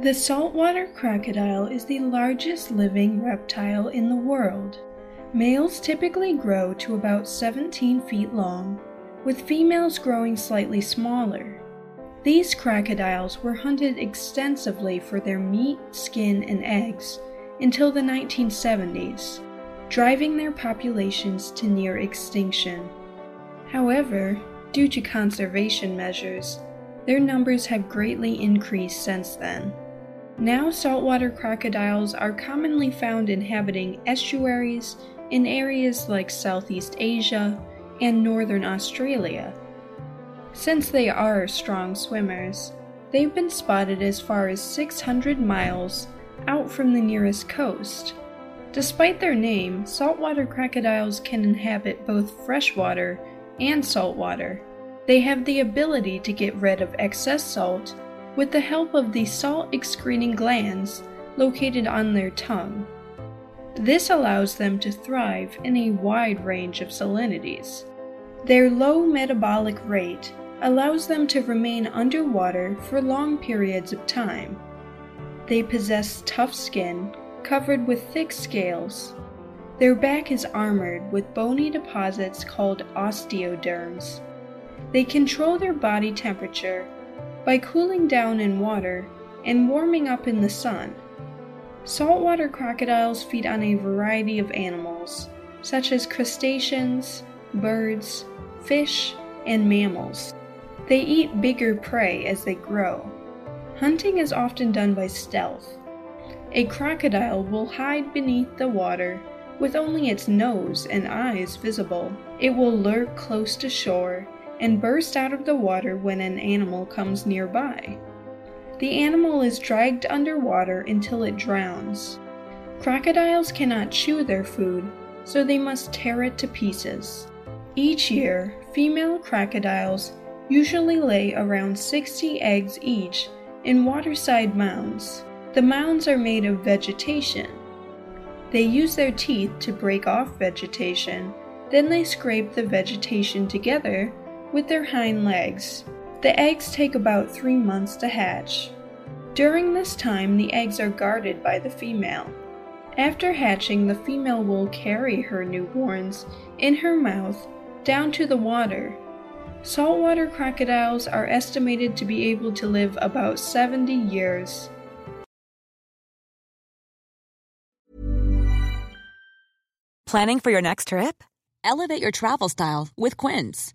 The saltwater crocodile is the largest living reptile in the world. Males typically grow to about 17 feet long, with females growing slightly smaller. These crocodiles were hunted extensively for their meat, skin, and eggs until the 1970s, driving their populations to near extinction. However, due to conservation measures, their numbers have greatly increased since then. Now, saltwater crocodiles are commonly found inhabiting estuaries in areas like Southeast Asia and Northern Australia. Since they are strong swimmers, they've been spotted as far as 600 miles out from the nearest coast. Despite their name, saltwater crocodiles can inhabit both freshwater and saltwater. They have the ability to get rid of excess salt with the help of the salt excreting glands located on their tongue. This allows them to thrive in a wide range of salinities. Their low metabolic rate allows them to remain underwater for long periods of time. They possess tough skin covered with thick scales. Their back is armored with bony deposits called osteoderms. They control their body temperature by cooling down in water and warming up in the sun. Saltwater crocodiles feed on a variety of animals, such as crustaceans, birds, fish, and mammals. They eat bigger prey as they grow. Hunting is often done by stealth. A crocodile will hide beneath the water with only its nose and eyes visible. It will lurk close to shore and burst out of the water when an animal comes nearby. The animal is dragged underwater until it drowns. Crocodiles cannot chew their food, so they must tear it to pieces. Each year, female crocodiles usually lay around 60 eggs each in waterside mounds. The mounds are made of vegetation. They use their teeth to break off vegetation, then they scrape the vegetation together with their hind legs. The eggs take about three months to hatch. During this time, the eggs are guarded by the female. After hatching, the female will carry her newborns in her mouth down to the water. Saltwater crocodiles are estimated to be able to live about 70 years. Planning for your next trip? Elevate your travel style with Quince.